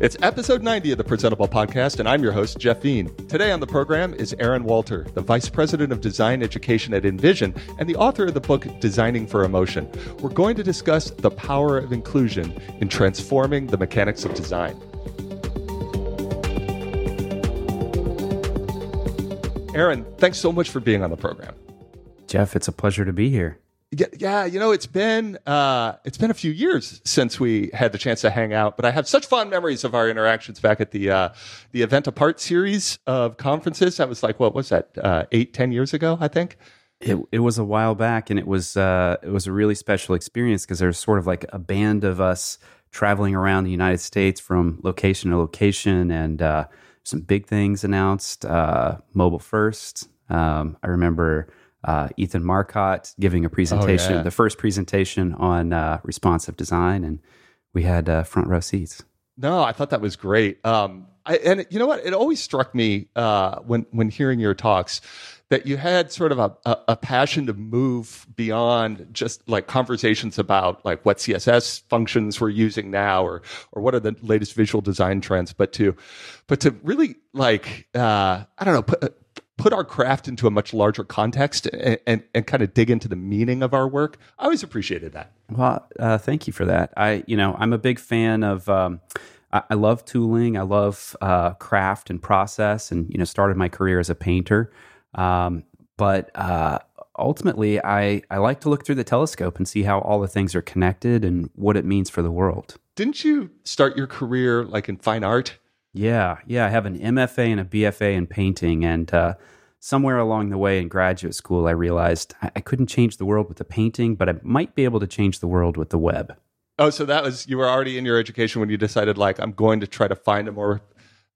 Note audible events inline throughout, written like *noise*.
It's episode 90 of the Presentable Podcast, and I'm your host, Jeff Veen. Today on the program is Aaron Walter, the Vice President of Design Education at InVision and the author of the book Designing for Emotion. We're going to discuss the power of inclusion in transforming the mechanics of design. Aaron, thanks so much for being on the program. Jeff, it's a pleasure to be here. Yeah, you know, it's been uh, it's been a few years since we had the chance to hang out, but I have such fond memories of our interactions back at the uh, the Event Apart series of conferences. That was like what was that uh, eight, ten years ago, I think. It it was a while back, and it was uh, it was a really special experience because there's sort of like a band of us traveling around the United States from location to location, and uh, some big things announced. Uh, mobile first. Um, I remember uh, Ethan Marcotte giving a presentation, Oh, yeah. the first presentation on uh, responsive design, and we had uh, front row seats. No, I thought that was great. Um, I, and you know what? It always struck me uh, when when hearing your talks that you had sort of a, a, a passion to move beyond just like conversations about like what CSS functions we're using now or or what are the latest visual design trends, but to but to really like uh, I don't know put put our craft into a much larger context and, and, and kind of dig into the meaning of our work. I always appreciated that. Well, uh, thank you for that. I, you know, I'm a big fan of. Um, I, I love tooling. I love uh, craft and process, and you know, started my career as a painter. Um, but uh, ultimately, I I like to look through the telescope and see how all the things are connected and what it means for the world. Didn't you start your career like in fine art? Yeah, yeah. I have an MFA and a BFA in painting, and uh, somewhere along the way in graduate school, I realized I, I couldn't change the world with the painting, but I might be able to change the world with the web. Oh, so that was you were already in your education when you decided like I'm going to try to find a more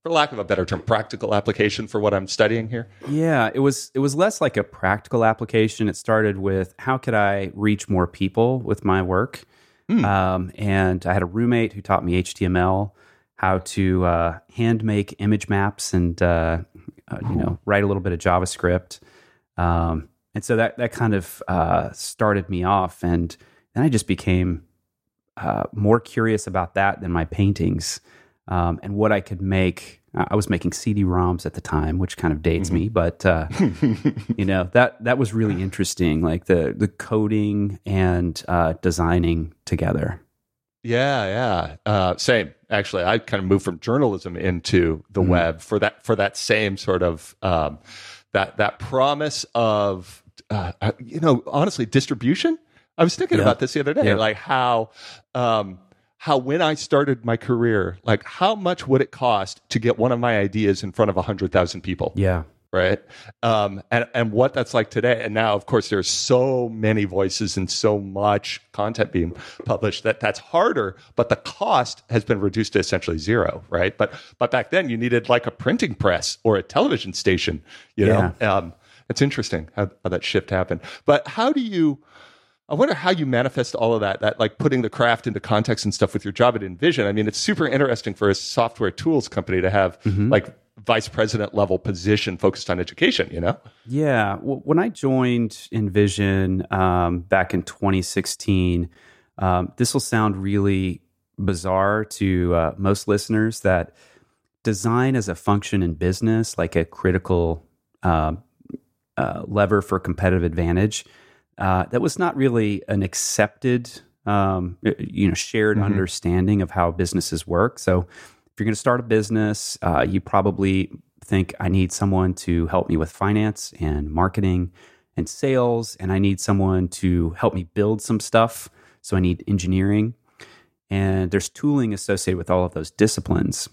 for lack of a better term practical application for what I'm studying here. Yeah, it was it was less like a practical application. It started with how could I reach more people with my work, um, and I had a roommate who taught me HTML, how to uh, hand make image maps, and uh, uh, you know write a little bit of JavaScript, um, and so that that kind of uh, started me off, and then I just became uh, more curious about that than my paintings um, and what I could make. I was making CD-ROMs at the time, which kind of dates me, but uh, *laughs* you know that that was really interesting, like the the coding and uh, designing together. Yeah, yeah. Uh, same. Actually, I kind of moved from journalism into the web for that for that same sort of um, that that promise of uh, uh, you know honestly distribution. I was thinking Yeah. about this the other day, Yeah. like how um, how when I started my career, like how much would it cost to get one of my ideas in front of hundred thousand people? Yeah, right? Um, and and what that's like today. And now, of course, there's so many voices and so much content being published that that's harder. But the cost has been reduced to essentially zero, right? But but back then, you needed like a printing press or a television station. You know, um, it's interesting how, how that shift happened. But how do you? I wonder how you manifest all of that, that like putting the craft into context and stuff with your job at InVision. I mean, it's super interesting for a software tools company to have like vice president level position focused on education, you know? yeah. When I joined InVision um, back in 2016, um, this will sound really bizarre to uh, most listeners that design as a function in business, like a critical um, uh, lever for competitive advantage, uh, that was not really an accepted, um, you know, shared understanding of how businesses work. So, if you're going to start a business, uh, you probably think I need someone to help me with finance and marketing and sales, and I need someone to help me build some stuff. So I need engineering, and there's tooling associated with all of those disciplines.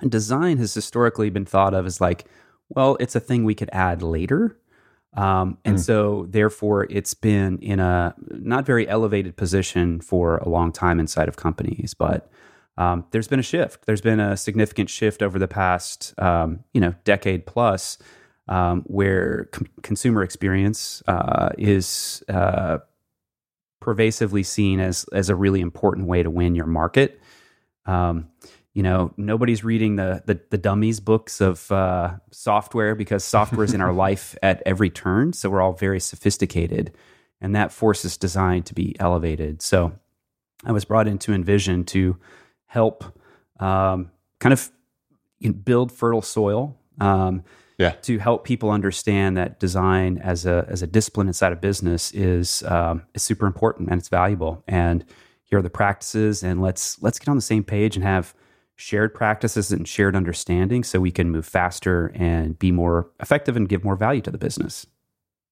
And design has historically been thought of as like, well, it's a thing we could add later. Um, and so, therefore, it's been in a not very elevated position for a long time inside of companies. But um, there's been a shift. There's been a significant shift over the past, um, you know, decade plus, um, where com- consumer experience uh, is uh, pervasively seen as as a really important way to win your market. Um, you know, nobody's reading the the, the dummies books of uh, software because software is in our *laughs* life at every turn. So we're all very sophisticated, and that forces design to be elevated. So I was brought into InVision to help um, kind of you know, build fertile soil. Um, Yeah. To help people understand that design as a as a discipline inside of business is um, is super important and it's valuable. And here are the practices, and let's let's get on the same page and have shared practices and shared understanding, so we can move faster and be more effective and give more value to the business.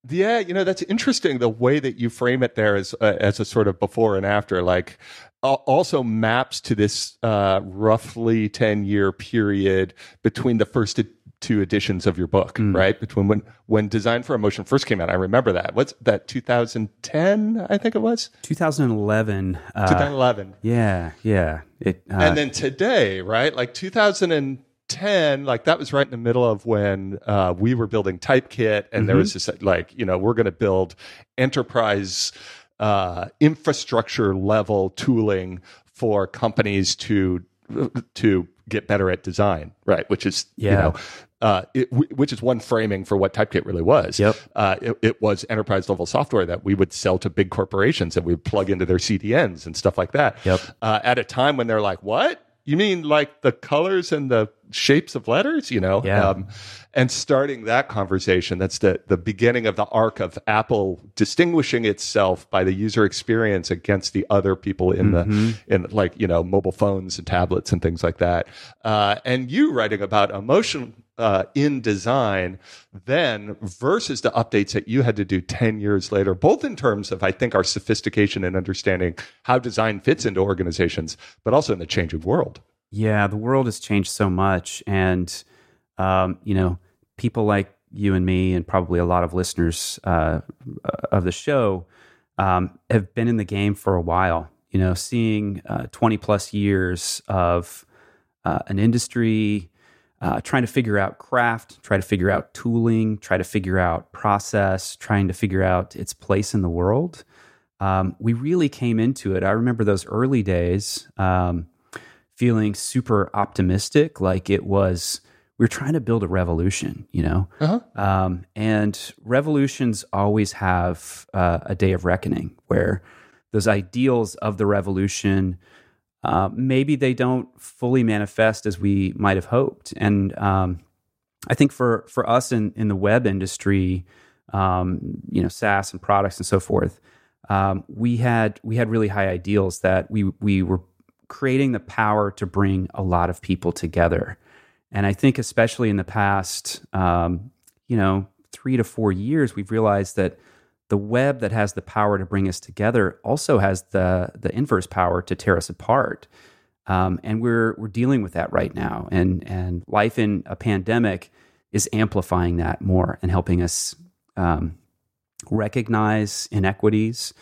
Yeah, you know that's interesting. The way that you frame it there as uh, as a sort of before and after, like al- also maps to this uh, roughly ten year period between the first two editions of your book, right? Between when when Design for Emotion first came out, I remember that. What's that? 2010, I think it was 2011. Uh, 2011, yeah, yeah. It uh, and then today, right? Like 2010, like that was right in the middle of when uh, we were building Typekit, and there was this like, you know, we're going to build enterprise uh, infrastructure level tooling for companies to to get better at design, right? Which is you Yeah. know. Uh, it, w- which is one framing for what Typekit really was. Yep. Uh, it, it was enterprise level software that we would sell to big corporations and we'd plug into their CDNs and stuff like that. Yep. Uh, at a time when they're like, what? You mean like the colors and the shapes of letters? You know? Yeah. Um, and starting that conversation, that's the, the beginning of the arc of Apple distinguishing itself by the user experience against the other people in the, in like, you know, mobile phones and tablets and things like that. Uh, and you writing about emotion uh, in design then versus the updates that you had to do 10 years later, both in terms of, I think, our sophistication and understanding how design fits into organizations, but also in the changing world. Yeah, the world has changed so much, and um, you know, people like you and me, and probably a lot of listeners uh, of the show, um, have been in the game for a while. You know, seeing uh, twenty plus years of uh, an industry. Uh, trying to figure out craft, try to figure out tooling, try to figure out process, trying to figure out its place in the world. Um, we really came into it. I remember those early days. Um, feeling super optimistic, like it was we were trying to build a revolution, you know. Uh-huh. Um, and revolutions always have uh, a day of reckoning where those ideals of the revolution uh, maybe they don't fully manifest as we might have hoped. And um, I think for for us in in the web industry, um, you know, SaaS and products and so forth, um, we had we had really high ideals that we we were creating the power to bring a lot of people together. And I think especially in the past, um, you know, three to four years, we've realized that the web that has the power to bring us together also has the the inverse power to tear us apart. Um, and we're we're dealing with that right now. And and life in a pandemic is amplifying that more and helping us um, recognize inequities.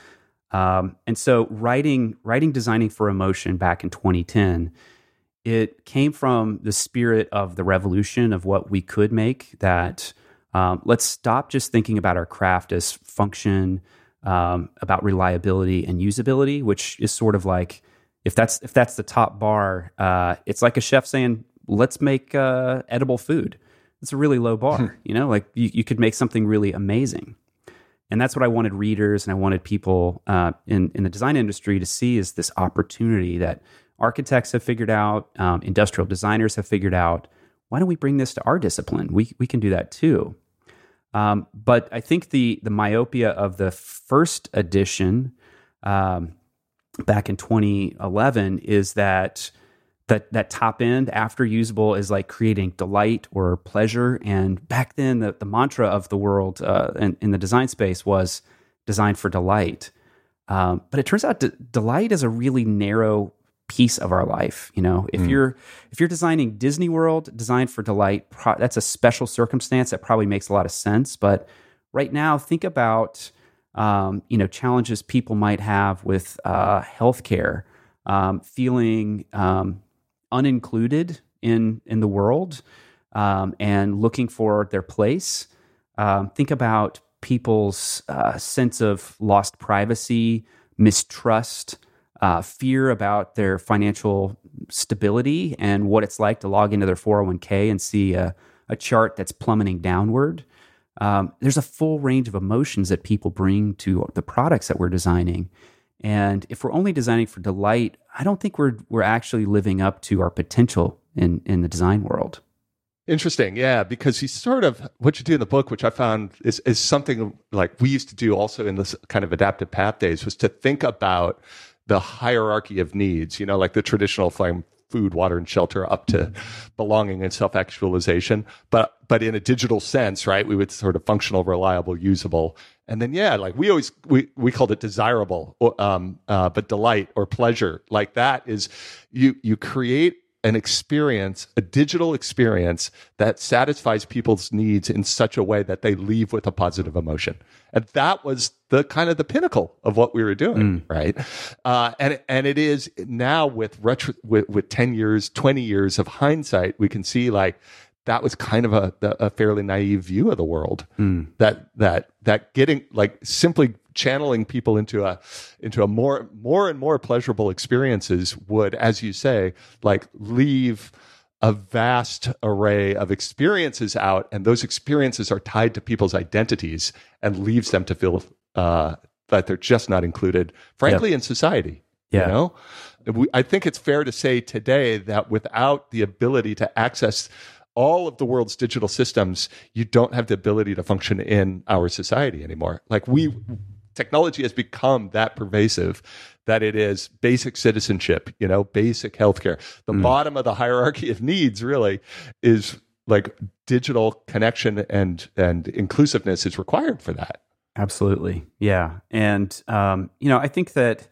Um, and so writing writing designing for emotion back in 2010 it came from the spirit of the revolution of what we could make that um, let's stop just thinking about our craft as function um, about reliability and usability which is sort of like if that's if that's the top bar uh, it's like a chef saying let's make uh, edible food it's a really low bar you know like you, you could make something really amazing and that's what I wanted readers and I wanted people uh, in in the design industry to see is this opportunity that architects have figured out, um, industrial designers have figured out. Why don't we bring this to our discipline? We we can do that too. Um, but I think the the myopia of the first edition um, back in 2011 is that that that top end after usable is like creating delight or pleasure. And back then, the, the mantra of the world uh, in, in the design space was designed for delight. Um, but it turns out d- delight is a really narrow piece of our life. You know, if you're if you're designing Disney World, designed for delight, pro- that's a special circumstance that probably makes a lot of sense. But right now, think about um, you know challenges people might have with uh, healthcare, um, feeling um, unincluded in in the world, um, and looking for their place. Um, think about people's uh, sense of lost privacy, mistrust, uh, fear about their financial stability, and what it's like to log into their 401k and see a, a chart that's plummeting downward. Um, there's a full range of emotions that people bring to the products that we're designing. And if we're only designing for delight, I don't think we're we're actually living up to our potential in in the design world. Interesting, yeah, because he's sort of what you do in the book, which I found is is something like we used to do also in this kind of Adaptive Path days, was to think about the hierarchy of needs. You know, like the traditional flame food, water, and shelter up to belonging and self actualization. But but in a digital sense, right? We would sort of functional, reliable, usable, and then yeah, like we always we we called it desirable, um, uh, but delight or pleasure. Like that is you you create an experience, a digital experience that satisfies people's needs in such a way that they leave with a positive emotion. And that was the kind of the pinnacle of what we were doing, mm. right? Uh, and and it is now with retro with, with ten years, twenty years of hindsight, we can see like that was kind of a, a fairly naive view of the world. Mm. That that that getting like simply channeling people into a into a more more and more pleasurable experiences would, as you say, like leave a vast array of experiences out, and those experiences are tied to people's identities and leaves them to feel uh, that they're just not included, frankly, yep. in society. Yeah. You know, we, I think it's fair to say today that without the ability to access all of the world's digital systems, you don't have the ability to function in our society anymore. Like we, technology has become that pervasive that it is basic citizenship, you know, basic healthcare. The mm. bottom of the hierarchy of needs really is like digital connection and and inclusiveness is required for that. Absolutely, yeah, and um, you know, I think that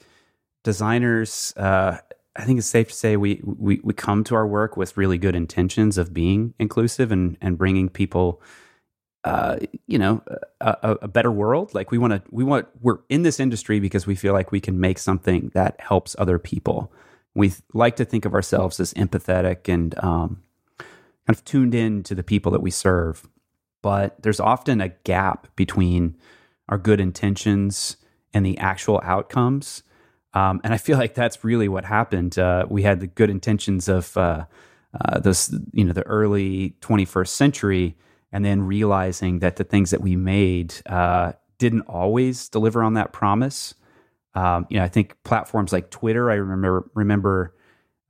designers uh, I think it's safe to say we, we we come to our work with really good intentions of being inclusive and and bringing people, uh, you know, a, a, better world. Like we want to we want we're in this industry because we feel like we can make something that helps other people. We like to think of ourselves as empathetic and um, kind of tuned in to the people that we serve, but there's often a gap between our good intentions and the actual outcomes um, and I feel like that's really what happened. Uh, we had the good intentions of uh, uh, this, you know, the early 21st century, and then realizing that the things that we made uh, didn't always deliver on that promise. Um, you know, I think platforms like Twitter. I remember remember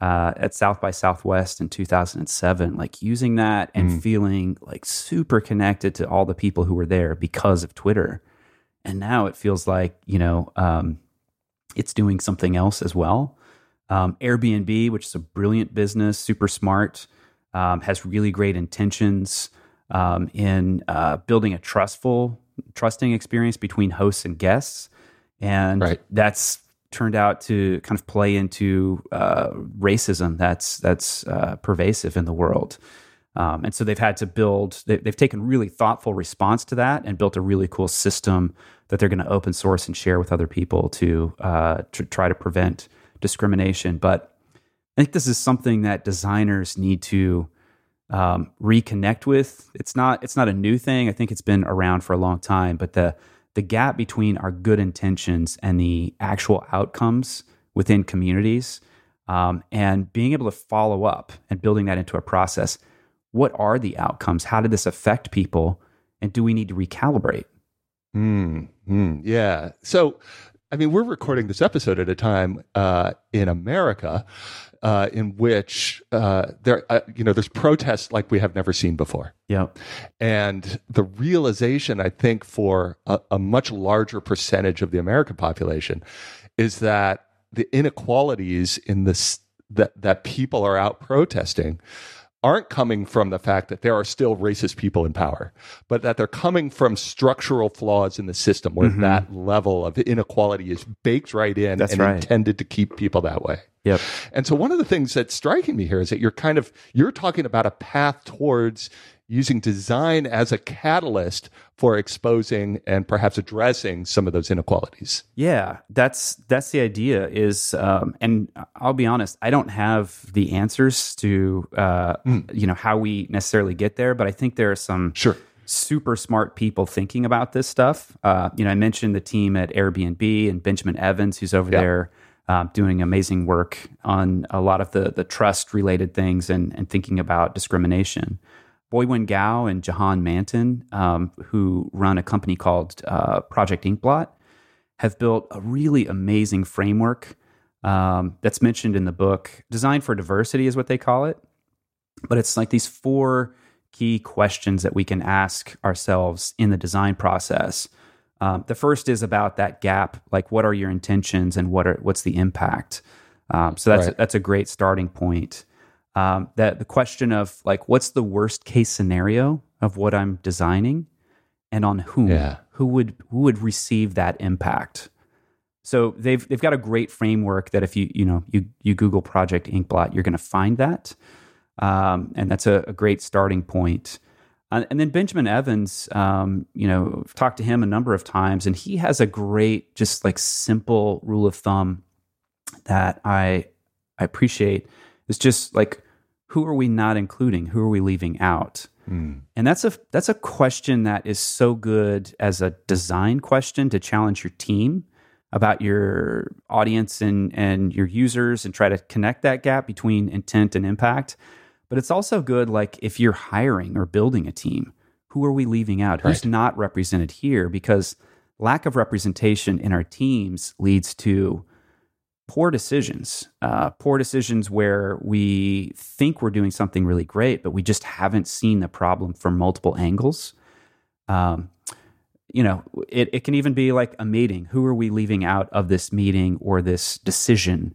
uh, at South by Southwest in 2007, like using that and mm. feeling like super connected to all the people who were there because of Twitter. And now it feels like you know. Um, it's doing something else as well. Um, Airbnb, which is a brilliant business, super smart, um, has really great intentions um, in uh, building a trustful, trusting experience between hosts and guests, and right. that's turned out to kind of play into uh, racism that's that's uh, pervasive in the world. Um, and so they've had to build, they, have taken really thoughtful response to that and built a really cool system that they're going to open source and share with other people to, uh, to try to prevent discrimination. But I think this is something that designers need to um, reconnect with. It's not, it's not a new thing. I think it's been around for a long time, but the, the gap between our good intentions and the actual outcomes within communities um, and being able to follow up and building that into a process what are the outcomes? How did this affect people? And do we need to recalibrate? Mm, mm, yeah. So, I mean, we're recording this episode at a time uh, in America uh, in which uh, there, uh, you know, there's protests like we have never seen before. Yeah, and the realization, I think, for a, a much larger percentage of the American population, is that the inequalities in this that that people are out protesting aren't coming from the fact that there are still racist people in power, but that they're coming from structural flaws in the system where mm-hmm. that level of inequality is baked right in That's and right. intended to keep people that way. Yep. And so one of the things that's striking me here is that you're kind of you're talking about a path towards using design as a catalyst for exposing and perhaps addressing some of those inequalities. Yeah, that's that's the idea. Is um, and I'll be honest, I don't have the answers to uh, mm. you know how we necessarily get there, but I think there are some sure super smart people thinking about this stuff. Uh, you know, I mentioned the team at Airbnb and Benjamin Evans, who's over there. Uh, doing amazing work on a lot of the the trust related things and and thinking about discrimination. Boyuan Gao and Jahan Mantin, um, who run a company called uh, Project Inkblot, have built a really amazing framework um, that's mentioned in the book. Design for diversity is what they call it. But it's like these four key questions that we can ask ourselves in the design process. Um, the first is about that gap, like what are your intentions and what are what's the impact. Um, so that's right. that's a great starting point. Um, that the question of like what's the worst case scenario of what I'm designing, and on whom yeah. who would who would receive that impact. So they've they've got a great framework that if you you know you you Google Project Inkblot, you're going to find that, um, and that's a, a, great starting point. Uh, and then Benjamin Evans, um, you know, I've talked to him a number of times, and he has a great, just like simple rule of thumb that I I appreciate. It's just like who are we not including? Who are we leaving out? Mm. And that's a that's a question that is so good as a design question to challenge your team about your audience and and your users and try to connect that gap between intent and impact. But it's also good like if you're hiring or building a team, who are we leaving out? Who's not represented here? Because lack of representation in our teams leads to poor decisions, uh, poor decisions where we think we're doing something really great, but we just haven't seen the problem from multiple angles. Um, you know, it, it can even be like a meeting. Who are we leaving out of this meeting or this decision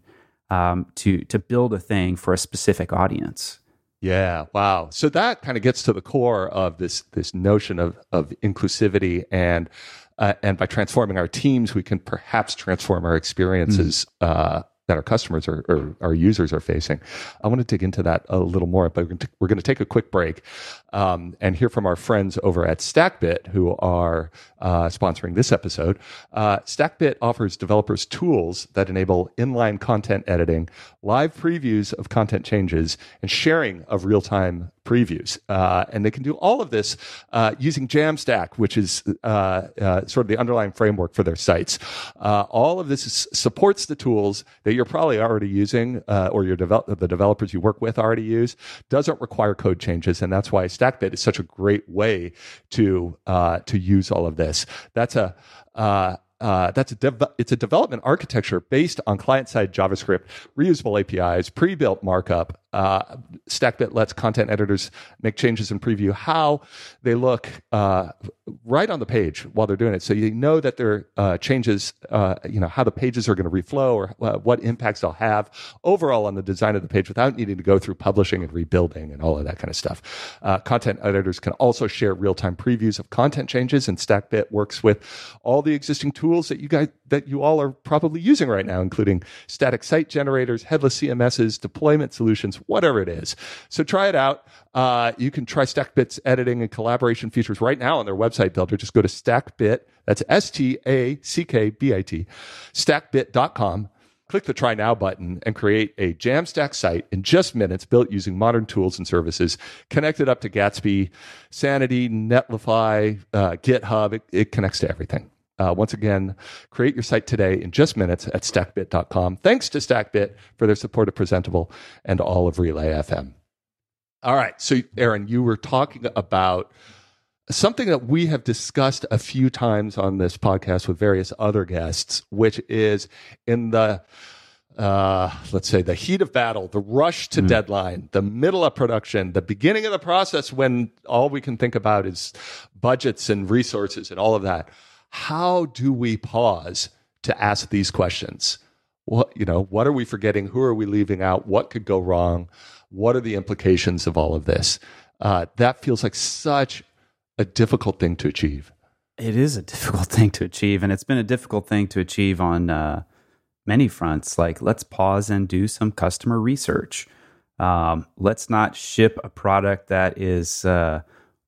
um, to to build a thing for a specific audience? Yeah, wow. So that kind of gets to the core of this this notion of of inclusivity and uh, and by transforming our teams, we can perhaps transform our experiences mm. uh, that our customers or, or, our users are facing. I want to dig into that a little more, but we're going to, take a quick break um, and hear from our friends over at StackBit who are uh, sponsoring this episode. Uh, StackBit offers developers tools that enable inline content editing, live previews of content changes, and sharing of real time previews. Uh, and they can do all of this uh, using Jamstack, which is uh, uh, sort of the underlying framework for their sites. Uh, all of this is, supports the tools that you're probably already using uh, or your develop- the developers you work with already use. Doesn't require code changes, and that's why StackBit is such a great way to to use all of this. That's a uh, that's a dev- it's a development architecture based on client-side JavaScript, reusable APIs, pre-built markup. Uh, StackBit lets content editors make changes and preview how they look uh, right on the page while they're doing it, so you know that their uh, changes, uh, you know how the pages are going to reflow or uh, what impacts they'll have overall on the design of the page without needing to go through publishing and rebuilding and all of that kind of stuff. content editors can also share real-time previews of content changes, and StackBit works with all the existing tools that you guys that you all are probably using right now, including static site generators, headless CMSs, deployment solutions, whatever it is. So try it out. Uh, you can try StackBit's editing and collaboration features right now on their website builder. Just go to StackBit. That's S T A C K B I T. StackBit.com click the try now button and create a Jamstack site in just minutes built using modern tools and services connected up to Gatsby, Sanity, Netlify, uh, GitHub. It, it, connects to everything. Uh, once again, create your site today in just minutes at stackbit.com. Thanks to Stackbit for their support of Presentable and all of Relay FM. All right. So, Aaron, you were talking about something that we have discussed a few times on this podcast with various other guests, which is in the uh, let's say the heat of battle, the rush to mm. deadline, the middle of production, the beginning of the process when all we can think about is budgets and resources and all of that how do we pause to ask these questions? What, you know, what are we forgetting? Who are we leaving out? What could go wrong? What are the implications of all of this? Uh, that feels like such a difficult thing to achieve. It is a difficult *laughs* thing to achieve, and it's been a difficult thing to achieve on uh, many fronts. Like, let's pause and do some customer research. Um, let's not ship a product that is uh,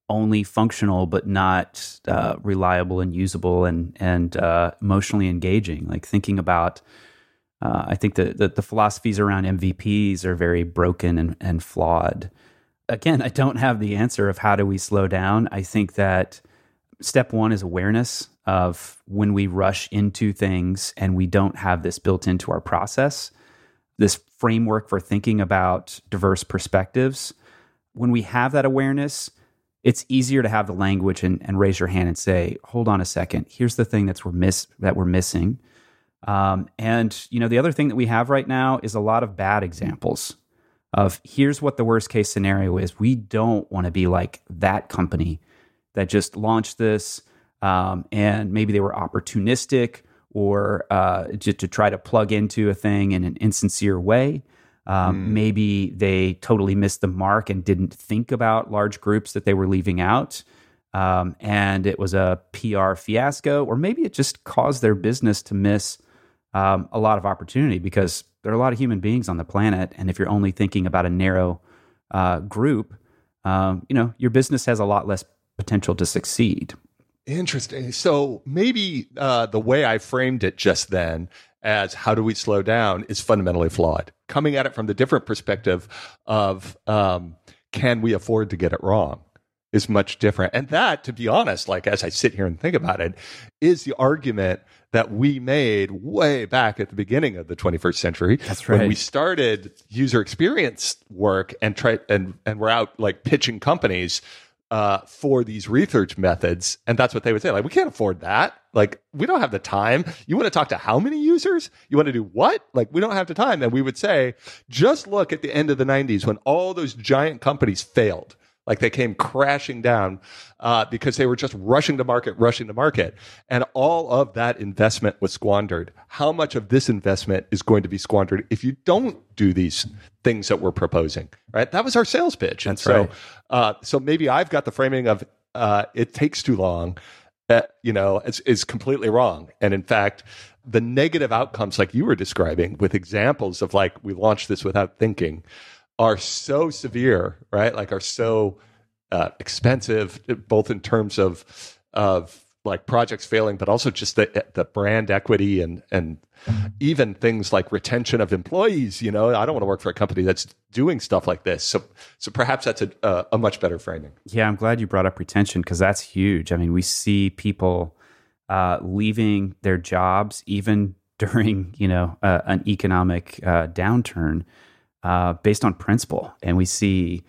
only functional but not uh, reliable and usable and and uh, emotionally engaging. Like thinking about, uh, I think that the, the, philosophies around MVPs are very broken and, and flawed. Again, I don't have the answer of how do we slow down. I think that step one is awareness of when we rush into things and we don't have this built into our process, this framework for thinking about diverse perspectives. When we have that awareness, it's easier to have the language and, and raise your hand and say, hold on a second, here's the thing that's we're miss that we're missing. Um, and you know, the other thing that we have right now is a lot of bad examples of here's what the worst case scenario is. We don't want to be like that company that just launched this, um, and maybe they were opportunistic or uh, just to try to plug into a thing in an insincere way. Um, mm. Maybe they totally missed the mark and didn't think about large groups that they were leaving out. Um, and it was a PR fiasco, or maybe it just caused their business to miss um, a lot of opportunity because there are a lot of human beings on the planet. And if you're only thinking about a narrow uh, group, um, you know, your business has a lot less potential to succeed. Interesting. So maybe uh, the way I framed it just then as how do we slow down is fundamentally flawed. Coming at it from the different perspective of um, can we afford to get it wrong is much different. And that, to be honest, like as I sit here and think about it, is the argument that we made way back at the beginning of the 21st century. That's right. When we started user experience work and try and and we're out like pitching companies uh, for these research methods. And that's what they would say. Like, we can't afford that. Like, we don't have the time. You want to talk to how many users? You want to do what? Like, we don't have the time. And we would say, just look at the end of the 90s when all those giant companies failed. Like they came crashing down uh, because they were just rushing to market, rushing to market. And all of that investment was squandered. How much of this investment is going to be squandered if you don't do these things that we're proposing? Right? That was our sales pitch. That's and so, right. uh, so maybe I've got the framing of uh, it takes too long. Uh, you know, is, is completely wrong. And in fact, the negative outcomes, like you were describing, with examples of like we launched this without thinking are so severe, right? Like are so uh, expensive, both in terms of of like projects failing, but also just the the brand equity and and even things like retention of employees. You know, I don't want to work for a company that's doing stuff like this. So so perhaps that's a a, a much better framing. Yeah, I'm glad you brought up retention because that's huge. I mean, we see people uh, leaving their jobs even *laughs* during you know uh, an economic uh, downturn uh, based on principle. And we see,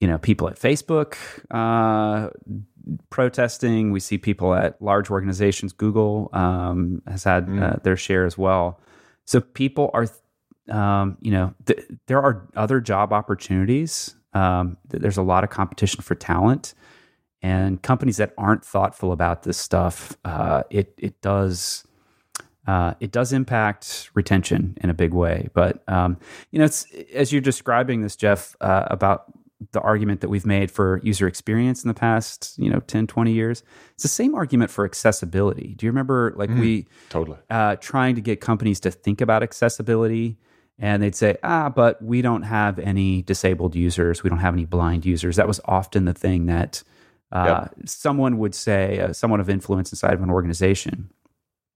you know, people at Facebook uh, protesting. We see people at large organizations. Google um, has had mm. uh, their share as well. So people are, um, you know, th- there are other job opportunities. Um, there's a lot of competition for talent, and companies that aren't thoughtful about this stuff, uh, it it does uh, it does impact retention in a big way. But um, you know, it's as you're describing this, Jeff, uh, about the argument that we've made for user experience in the past, you know, 10, 20 years. It's the same argument for accessibility. Do you remember like mm, we totally uh, trying to get companies to think about accessibility? And they'd say, ah, but we don't have any disabled users. We don't have any blind users. That was often the thing that uh, yep. someone would say, uh, someone of influence inside of an organization.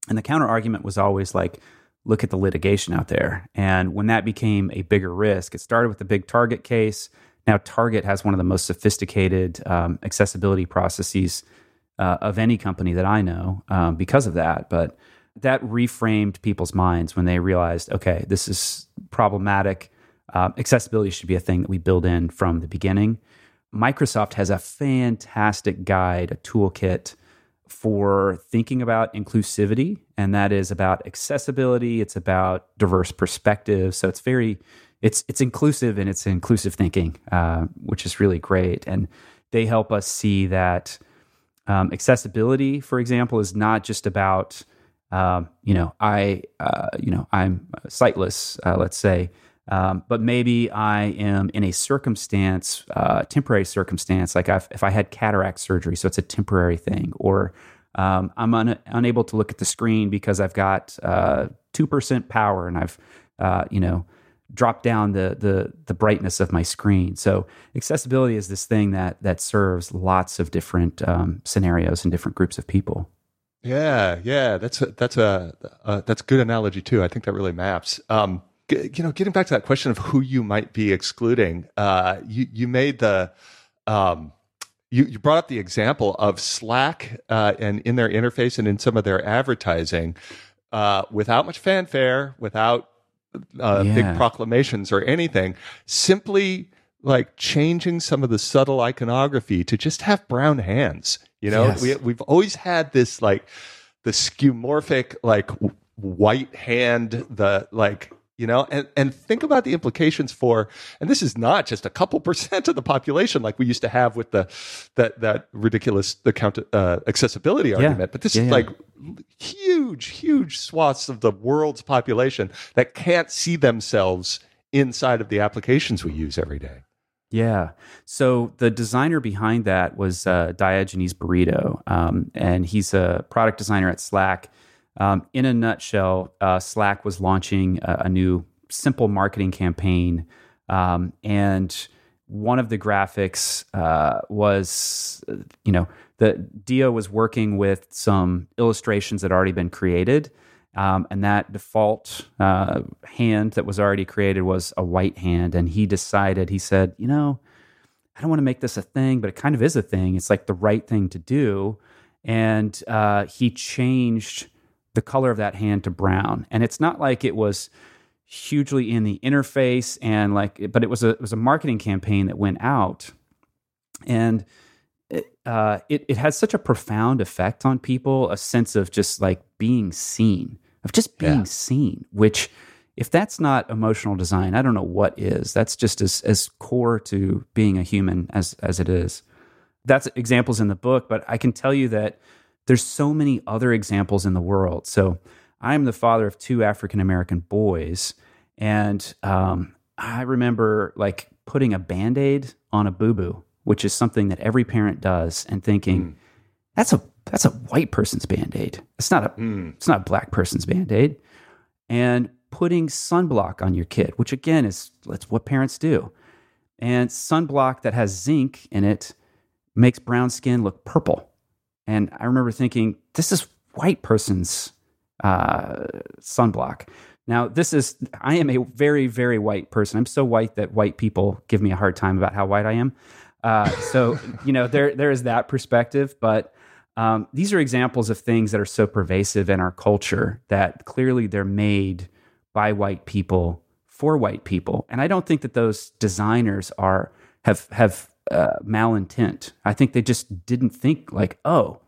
And the counter argument was always like, look at the litigation out there. And when that became a bigger risk, it started with the big Target case. Now, Target has one of the most sophisticated um, accessibility processes uh, of any company that I know um, because of that. But that reframed people's minds when they realized, okay, this is problematic. Uh, accessibility should be a thing that we build in from the beginning. Microsoft has a fantastic guide, a toolkit for thinking about inclusivity, and that is about accessibility. It's about diverse perspectives. So it's very, it's it's inclusive and it's inclusive thinking, uh, which is really great. And they help us see that um, accessibility, for example, is not just about um, you know I uh, you know I'm sightless, uh, let's say. Um, but maybe I am in a circumstance, uh, temporary circumstance, like I've, if I had cataract surgery, so it's a temporary thing, or um, I'm un- unable to look at the screen because I've got uh, two percent power and I've, uh, you know, dropped down the the the brightness of my screen. So accessibility is this thing that that serves lots of different um, scenarios and different groups of people. Yeah, yeah, that's a, that's a uh, that's a good analogy too. I think that really maps. Um, you know, getting back to that question of who you might be excluding, uh, you you made the um, you, you brought up the example of Slack uh, and in their interface and in some of their advertising, uh, without much fanfare, without uh, yeah. big proclamations or anything, simply like changing some of the subtle iconography to just have brown hands. You know, yes. we we've always had this like the skeuomorphic like white hand, the like you know and and think about the implications for and this is not just a couple percent of the population like we used to have with the that that ridiculous the count uh, accessibility argument but this Yeah, is yeah. like huge huge swaths of the world's population that can't see themselves inside of the applications we use every day Yeah. So the designer behind that was uh, Diogenes Brito, um, and he's a product designer at Slack. Um, in a nutshell, uh, Slack was launching a, a new simple marketing campaign, um, and one of the graphics uh, was, you know, the Dio was working with some illustrations that had already been created. Um, and that default uh, hand that was already created was a white hand. And he decided, he said, you know, I don't want to make this a thing, but it kind of is a thing. It's like the right thing to do. And uh, he changed the color of that hand to brown. And it's not like it was hugely in the interface and like, but it was a it was a marketing campaign that went out, and it, uh, it it has such a profound effect on people, a sense of just like being seen, of just being Yeah. seen, which. If that's not emotional design, I don't know what is. That's just as, as core to being a human as as it is that's examples in the book, but I can tell you that there's so many other examples in the world. So I'm the father of two African American boys, and um, I remember like putting a band aid on a boo boo, which is something that every parent does, and thinking that's a that's a white person's band aid. It's not a Hmm. it's not a black person's band aid. And putting sunblock on your kid, which again is that's what parents do. And sunblock that has zinc in it makes brown skin look purple. And I remember thinking, this is white person's uh, sunblock. Now, this is, I am a very, very white person. I'm so white that white people give me a hard time about how white I am. Uh, so, *laughs* you know, there, there is that perspective. But um, these are examples of things that are so pervasive in our culture that clearly they're made by white people for white people. And I don't think that those designers are, have, have uh, malintent. I think they just didn't think like, oh,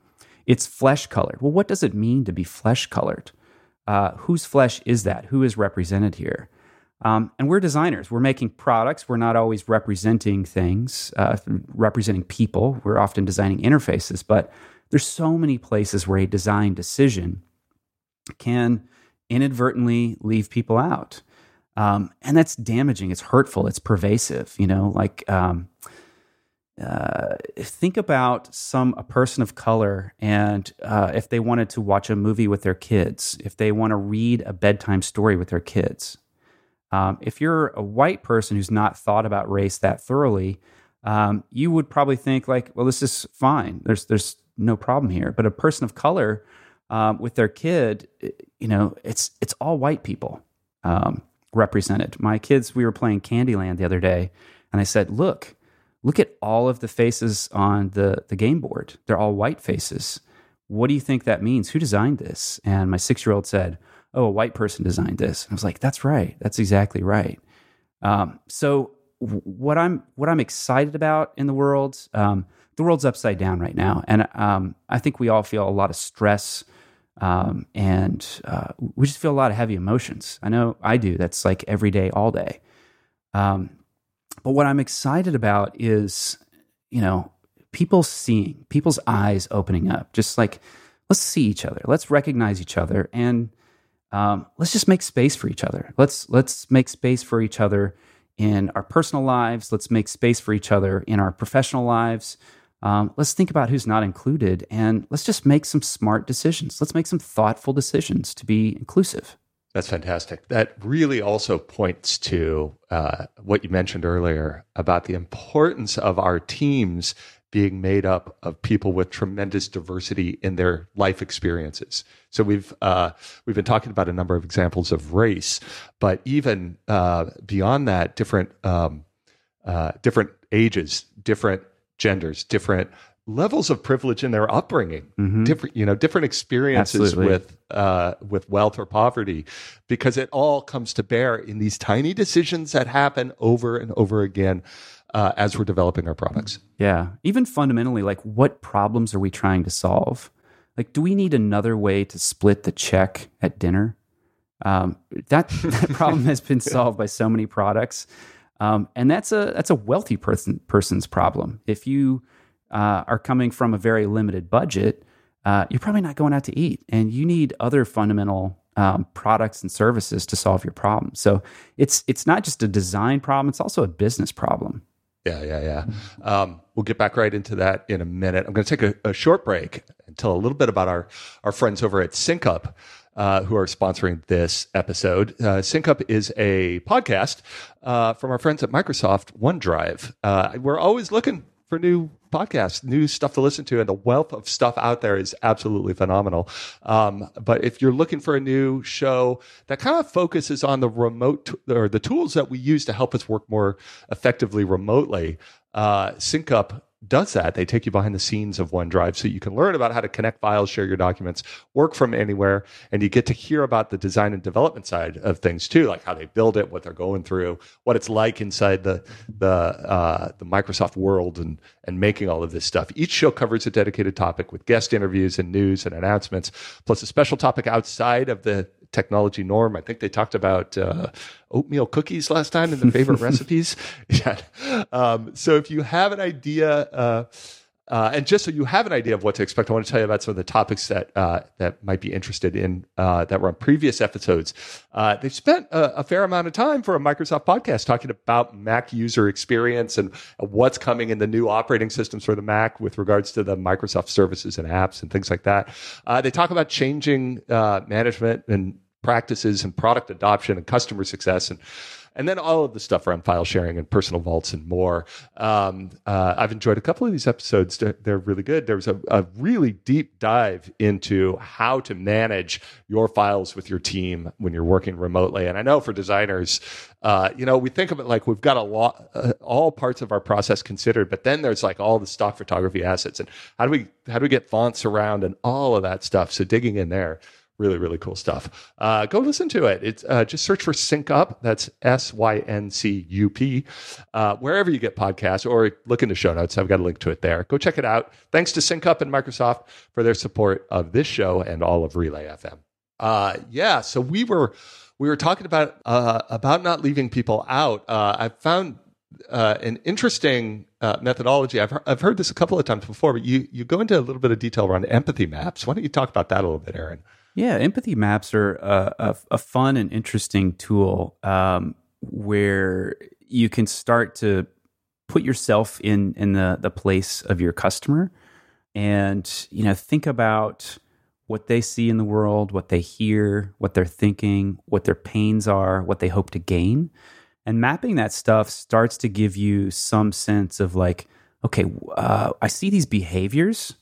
it's flesh colored. Well, what does it mean to be flesh colored? Uh, whose flesh is that? Who is represented here? Um, and we're designers. We're making products. We're not always representing things, uh, representing people. We're often designing interfaces, but there's so many places where a design decision can inadvertently leave people out. Um, and that's damaging. It's hurtful. It's pervasive. You know, like um, uh, think about some a person of color, and uh, if they wanted to watch a movie with their kids, if they want to read a bedtime story with their kids. Um, if you're a white person who's not thought about race that thoroughly, um, you would probably think like, well, this is fine. There's there's no problem here. But a person of color um, with their kid, you know, it's it's all white people um, represented. My kids, we were playing Candyland the other day, and I said, look, look at all of the faces on the the game board. They're all white faces. What do you think that means? Who designed this? And my six year old said, oh, a white person designed this. I was like, that's right. That's exactly right. Um, so what I'm what I'm excited about in the world, um, the world's upside down right now, and um, I think we all feel a lot of stress, um, and uh, we just feel a lot of heavy emotions. I know I do. That's like every day, all day. Um, but what I'm excited about is, you know, people seeing, people's eyes opening up. Just like let's see each other, let's recognize each other, and um, let's just make space for each other. Let's let's make space for each other in our personal lives. Let's make space for each other in our professional lives. Um, let's think about who's not included, and let's just make some smart decisions. Let's make some thoughtful decisions to be inclusive. That's fantastic. That really also points to uh, what you mentioned earlier about the importance of our teams being made up of people with tremendous diversity in their life experiences. So we've uh, we've been talking about a number of examples of race, but even uh, beyond that, different um, uh, different ages, different genders, different levels of privilege in their upbringing, different you know different experiences Absolutely. with uh, with wealth or poverty, because it all comes to bear in these tiny decisions that happen over and over again uh, as we're developing our products. Yeah. Even fundamentally, like what problems are we trying to solve? Like, do we need another way to split the check at dinner? Um, that, *laughs* that problem has been solved by so many products. Um, and that's a that's a wealthy person person's problem. If you uh, are coming from a very limited budget, uh, you're probably not going out to eat, and you need other fundamental um, products and services to solve your problem. So it's it's not just a design problem; it's also a business problem. Yeah, yeah, yeah. Um, we'll get back right into that in a minute. I'm going to take a, a, short break and tell a little bit about our our friends over at SyncUp uh, who are sponsoring this episode. Uh, SyncUp is a podcast uh, from our friends at Microsoft OneDrive. Uh, we're always looking for new podcasts, new stuff to listen to, and the wealth of stuff out there is absolutely phenomenal. Um, but if you're looking for a new show that kind of focuses on the remote t- or the tools that we use to help us work more effectively remotely, uh, SyncUp does that. They take you behind the scenes of OneDrive so you can learn about how to connect files, share your documents, work from anywhere, and you get to hear about the design and development side of things too, like how they build it, what they're going through, what it's like inside the the uh, the Microsoft world, and and making all of this stuff. Each show covers a dedicated topic with guest interviews and news and announcements, plus a special topic outside of the technology norm. I think they talked about uh, oatmeal cookies last time in the favorite *laughs* recipes. *laughs* Yeah. Um, so if you have an idea, uh, uh, and just so you have an idea of what to expect, I want to tell you about some of the topics that uh, that might be interested in uh, that were on previous episodes. Uh, they've spent a, a, fair amount of time for a Microsoft podcast talking about Mac user experience and what's coming in the new operating systems for the Mac with regards to the Microsoft services and apps and things like that. Uh, they talk about changing uh, management and practices and product adoption and customer success and and then all of the stuff around file sharing and personal vaults and more. Um, uh, I've enjoyed a couple of these episodes. They're, really good. There was a, a, really deep dive into how to manage your files with your team when you're working remotely. And I know for designers, uh, you know, we think of it like we've got a lot, uh, all parts of our process considered, but then there's like all the stock photography assets and how do we how do we get fonts around and all of that stuff. So digging in there really really cool stuff. Uh, go listen to it. It's uh, just search for SyncUp that's s-y-n-c-u-p uh, wherever you get podcasts or look in the show notes i've got a link to it there. Go check it out. Thanks to SyncUp and microsoft for their support of this show and all of relay fm uh, yeah so we were we were talking about uh, about not leaving people out. Uh, i found an interesting methodology. I've, I've heard this a couple of times before, but you, you go into a little bit of detail around empathy maps. Why don't you talk about that a little bit, Aaron? Yeah, empathy maps are a, a, a fun and interesting tool um, where you can start to put yourself in in the the place of your customer, and you know think about what they see in the world, what they hear, what they're thinking, what their pains are, what they hope to gain, and mapping that stuff starts to give you some sense of like, okay, uh, I see these behaviors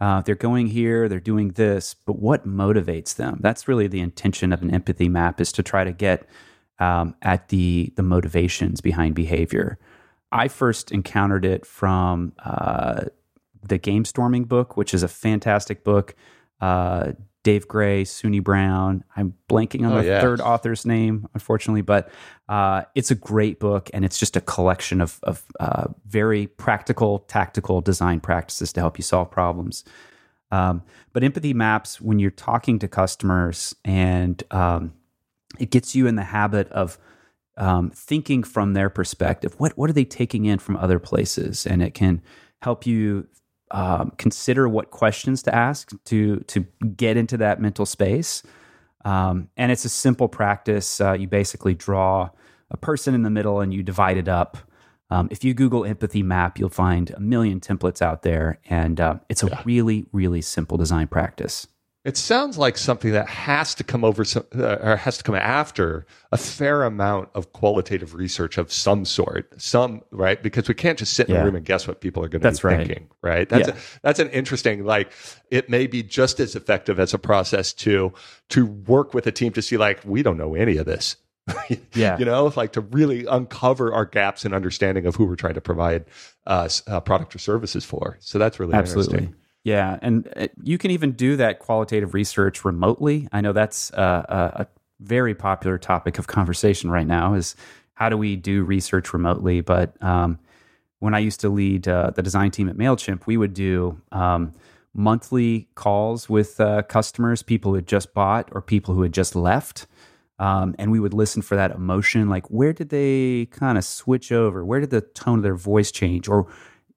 uh, they're going here, they're doing this, but what motivates them? That's really the intention of an empathy map is to try to get um, at the the motivations behind behavior. I first encountered it from uh, the Gamestorming book, which is a fantastic book. Uh, Dave Gray, Sunni Brown. I'm blanking on oh, the third author's name, unfortunately, but uh, it's a great book, and it's just a collection of, of uh, very practical, tactical design practices to help you solve problems. Um, but empathy maps, when you're talking to customers, and um, it gets you in the habit of um, thinking from their perspective. What what are they taking in from other places, and it can help you um, consider what questions to ask to to get into that mental space. Um, and it's a simple practice. Uh, you basically draw a person in the middle and you divide it up. Um, if you Google empathy map, you'll find a million templates out there, and uh, it's a yeah. really, really simple design practice. It sounds like something that has to come over some, uh, or has to come after a fair amount of qualitative research of some sort, some right because we can't just sit in yeah. a room and guess what people are going to be right. thinking, right? That's yeah. a, that's an interesting like it may be just as effective as a process to to work with a team to see like we don't know any of this. *laughs* yeah, you know, like to really uncover our gaps in understanding of who we're trying to provide uh, uh, product or services for. So that's really absolutely. interesting. Yeah, and uh, you can even do that qualitative research remotely. I know that's uh, a, a very popular topic of conversation right now. Is how do we do research remotely? But um, when I used to lead uh, the design team at Mailchimp, we would do um, monthly calls with uh, customers, people who had just bought or people who had just left. Um, and we would listen for that emotion. Like, where did they kind of switch over? Where did the tone of their voice change? Or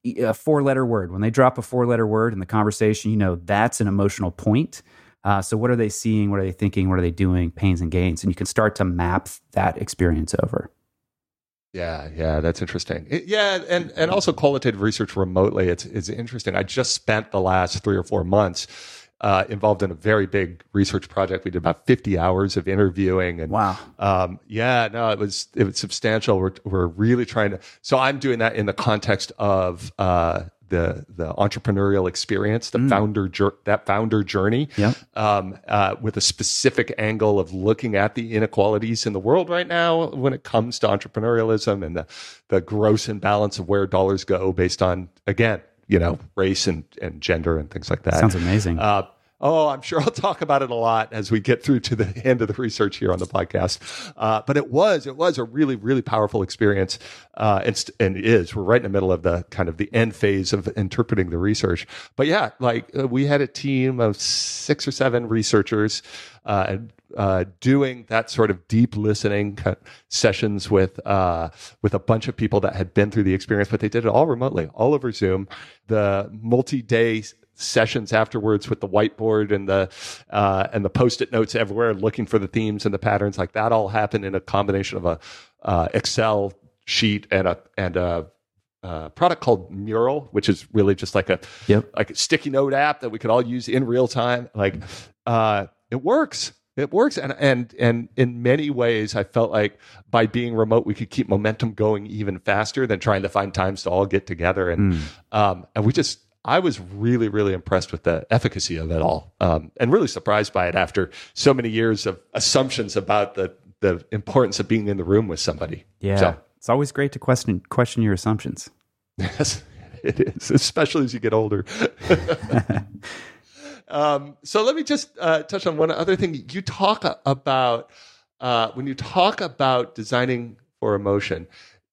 a four letter word. When they drop a four letter word in the conversation, you know that's an emotional point. Uh, so, what are they seeing? What are they thinking? What are they doing? Pains and gains. And you can start to map that experience over. Yeah, yeah, that's interesting. It, yeah, and and also qualitative research remotely. It's it's interesting. I just spent the last three or four months uh, involved in a very big research project. We did about 50 hours of interviewing, and wow, um, yeah, no, it was it was substantial. We're we're really trying to. So I'm doing that in the context of uh, the the entrepreneurial experience, the mm. founder that founder journey, um, uh, with a specific angle of looking at the inequalities in the world right now when it comes to entrepreneurialism and the the gross imbalance of where dollars go based on again you know, race and, and gender and things like that. Sounds amazing. Uh, oh, I'm sure I'll talk about it a lot as we get through to the *laughs* end of the research here on the podcast. Uh, but it was, it was a really, really powerful experience. Uh, and, and is, we're right in the middle of the kind of the end phase of interpreting the research. But yeah, like uh, we had a team of six or seven researchers, uh, and uh, doing that sort of deep listening sessions with uh, with a bunch of people that had been through the experience, but they did it all remotely, all over Zoom. The multi-day sessions afterwards with the whiteboard and the uh, and the post-it notes everywhere, looking for the themes and the patterns, like that all happened in a combination of a uh, Excel sheet and a and a uh, product called Mural, which is really just like a yep. like a sticky note app that we could all use in real time. Like uh, it works it works and and and in many ways i felt like by being remote we could keep momentum going even faster than trying to find times to all get together and mm. um, and we just i was really really impressed with the efficacy of it all um, and really surprised by it after so many years of assumptions about the the importance of being in the room with somebody yeah so, it's always great to question question your assumptions *laughs* yes it is especially as you get older *laughs* Um, so let me just uh, touch on one other thing. You talk about uh, when you talk about designing for emotion.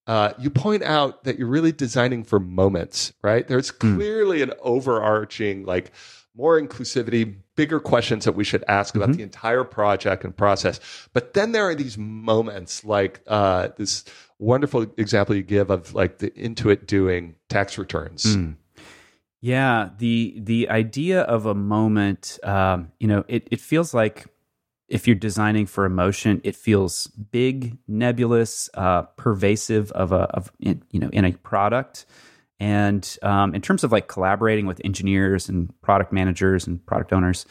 Uh, you point out that you're really designing for moments, right? There's hmm. clearly mm. an overarching, like more inclusivity, bigger questions that we should ask about mm-hmm. the entire project and process. But then there are these moments, like uh, this wonderful example you give of like the Intuit doing tax returns. Mm yeah, the the idea of a moment, um, you know, it, it feels like if you're designing for emotion, it feels big, nebulous, uh, pervasive of a of you know in a product. And um, in terms of like collaborating with engineers and product managers and product owners,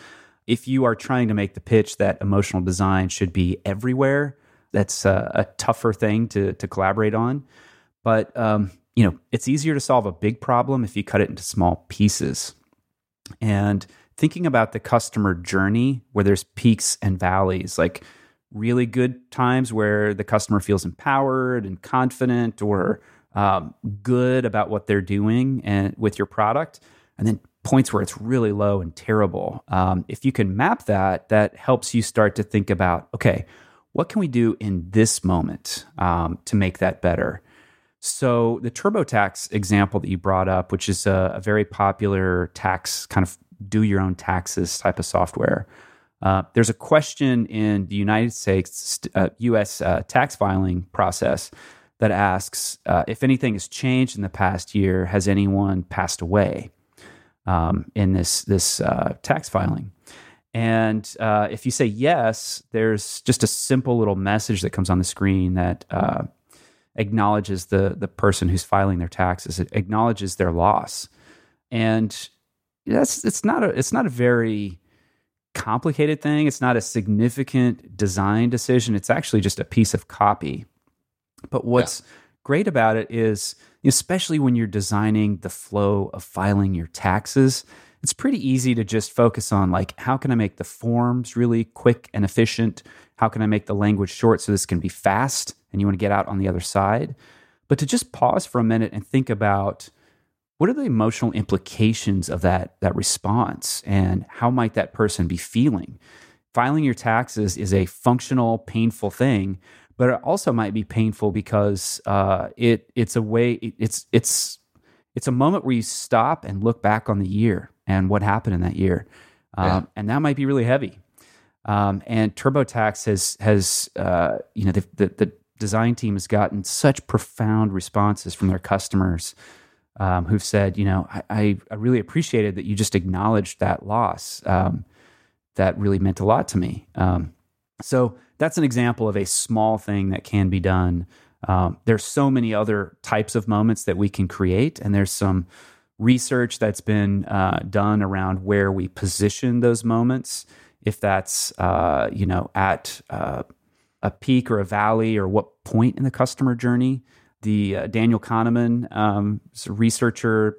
if you are trying to make the pitch that emotional design should be everywhere, that's a, a tougher thing to to collaborate on. But um, you know, it's easier to solve a big problem if you cut it into small pieces. And thinking about the customer journey where there's peaks and valleys, like really good times where the customer feels empowered and confident or um, good about what they're doing and with your product, and then points where it's really low and terrible. Um, if you can map that, that helps you start to think about okay, what can we do in this moment um, to make that better? So the TurboTax example that you brought up, which is a, a very popular tax kind of do your own taxes type of software. Uh, there's a question in the United States uh, U.S. Uh, tax filing process that asks uh, if anything has changed in the past year. Has anyone passed away um, in this this uh, tax filing? And uh, if you say yes, there's just a simple little message that comes on the screen that acknowledges the the person who's filing their taxes. It acknowledges their loss, and that's it's not a it's not a very complicated thing. It's not a significant design decision. It's actually just a piece of copy. But what's yeah. great about it is, especially when you're designing the flow of filing your taxes, it's pretty easy to just focus on like how can I make the forms really quick and efficient? How can I make the language short so this can be fast and you want to get out on the other side? But to just pause for a minute and think about what are the emotional implications of that that response and how might that person be feeling? Filing your taxes is a functional, painful thing, but it also might be painful because uh, it it's a way it's it's it's a moment where you stop and look back on the year and what happened in that year, um, yeah. and that might be really heavy. Um, and TurboTax has has uh, you know the, the, the design team has gotten such profound responses from their customers um, who've said, you know, I, I, really appreciated that you just acknowledged that loss. Um, that really meant a lot to me. Um, so that's an example of a small thing that can be done. Um, there's so many other types of moments that we can create, and there's some research that's been uh, done around where we position those moments. If that's uh, you know at uh, a peak or a valley, or what point in the customer journey the uh, Daniel Kahneman, um, researcher,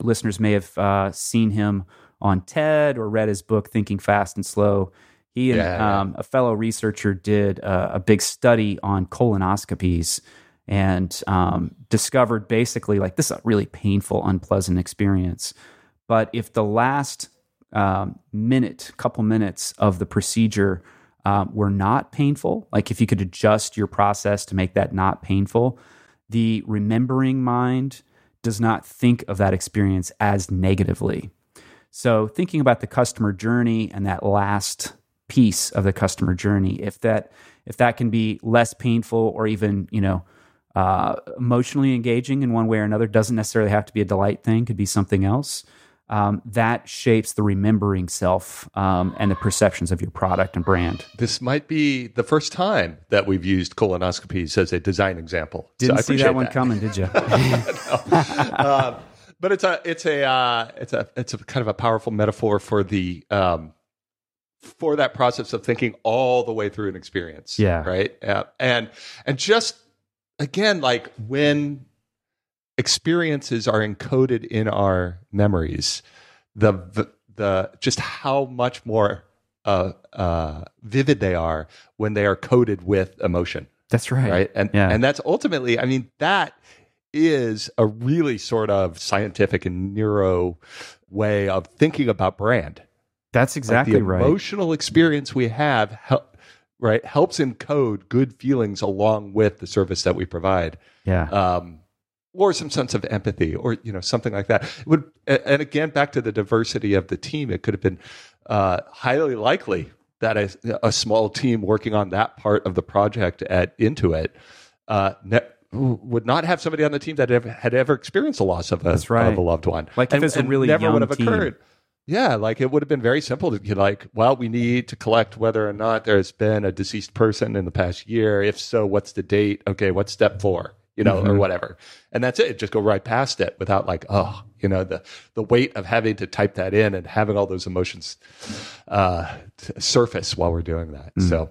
listeners may have uh, seen him on TED or read his book Thinking Fast and Slow. He and yeah, um, a fellow researcher did a, a, big study on colonoscopies and um, discovered basically like this is a really painful, unpleasant experience. But if the last um, minute, couple minutes of the procedure um, were not painful, like if you could adjust your process to make that not painful, the remembering mind does not think of that experience as negatively. So, thinking about the customer journey and that last piece of the customer journey, if that if that can be less painful or even you know uh, emotionally engaging in one way or another, doesn't necessarily have to be a delight thing. Could be something else um, that shapes the remembering self um, and the perceptions of your product and brand. This might be the first time that we've used colonoscopies as a design example. Didn't so see that one that. coming, did you? *laughs* um, but it's a it's a uh, it's a it's a kind of a powerful metaphor for the um, for that process of thinking all the way through an experience. Yeah. Right. Yeah. And and just again, like when experiences are encoded in our memories, the the, the just how much more uh, uh, vivid they are when they are coded with emotion. That's right. Right. And yeah. and that's ultimately, I mean, that is a really sort of scientific and neuro way of thinking about brand. That's exactly like the right. Emotional experience we have help, right helps encode good feelings along with the service that we provide. Yeah. Um, or some sense of empathy or you know something like that it would and again back to the diversity of the team it could have been uh, highly likely that a, a, small team working on that part of the project at Intuit uh, ne- would not have somebody on the team that had ever experienced a loss of a, right. of a loved one like if it's a really never would have team. occurred yeah, like it would have been very simple to be like, well, we need to collect whether or not there's been a deceased person in the past year. If so, what's the date? Okay, what's step four? You know, mm-hmm. or whatever. And that's it. Just go right past it without like, oh, you know, the, the weight of having to type that in and having all those emotions, uh, surface while we're doing that. Mm. So,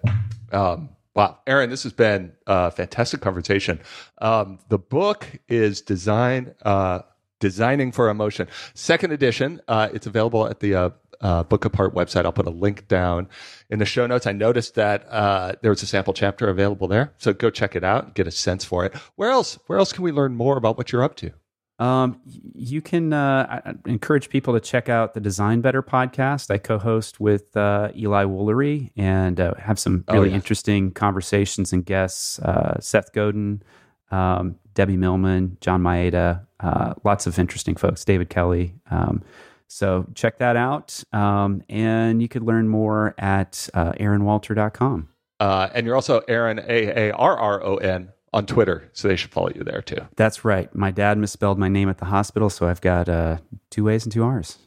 um, Wow, Aaron, this has been a fantastic conversation. Um, the book is design, uh, designing for emotion, second edition. Uh, it's available at the uh, Book Apart website. I'll put a link down in the show notes. I noticed that uh, there was a sample chapter available there, so go check it out, get a sense for it. Where else? Where else can we learn more about what you're up to? Um, you can uh, encourage people to check out the Design Better podcast. I co-host with uh, Eli Woolery and uh, have some oh, really oh, yeah. interesting conversations and guests. Uh, Seth Godin, um, Debbie Millman, John Maeda, uh, lots of interesting folks. David Kelley. Um, so check that out. Um, and you could learn more at uh, aaronwalter.com. Uh, and you're also Aaron, A A R R O N, on Twitter. So they should follow you there too. That's right. My dad misspelled my name at the hospital. So I've got uh, two A's and two R's.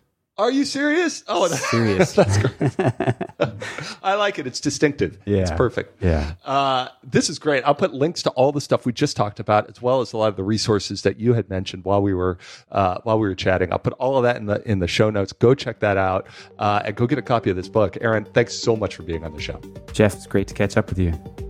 Are you serious? Oh, serious. *laughs* that's great. I like it. It's distinctive. Yeah. It's perfect. Yeah. Uh, this is great. I'll put links to all the stuff we just talked about, as well as a lot of the resources that you had mentioned while we were uh, while we were chatting. I'll put all of that in the in the show notes. Go check that out uh, and go get a copy of this book. Aaron, thanks so much for being on the show. Jeff, it's great to catch up with you.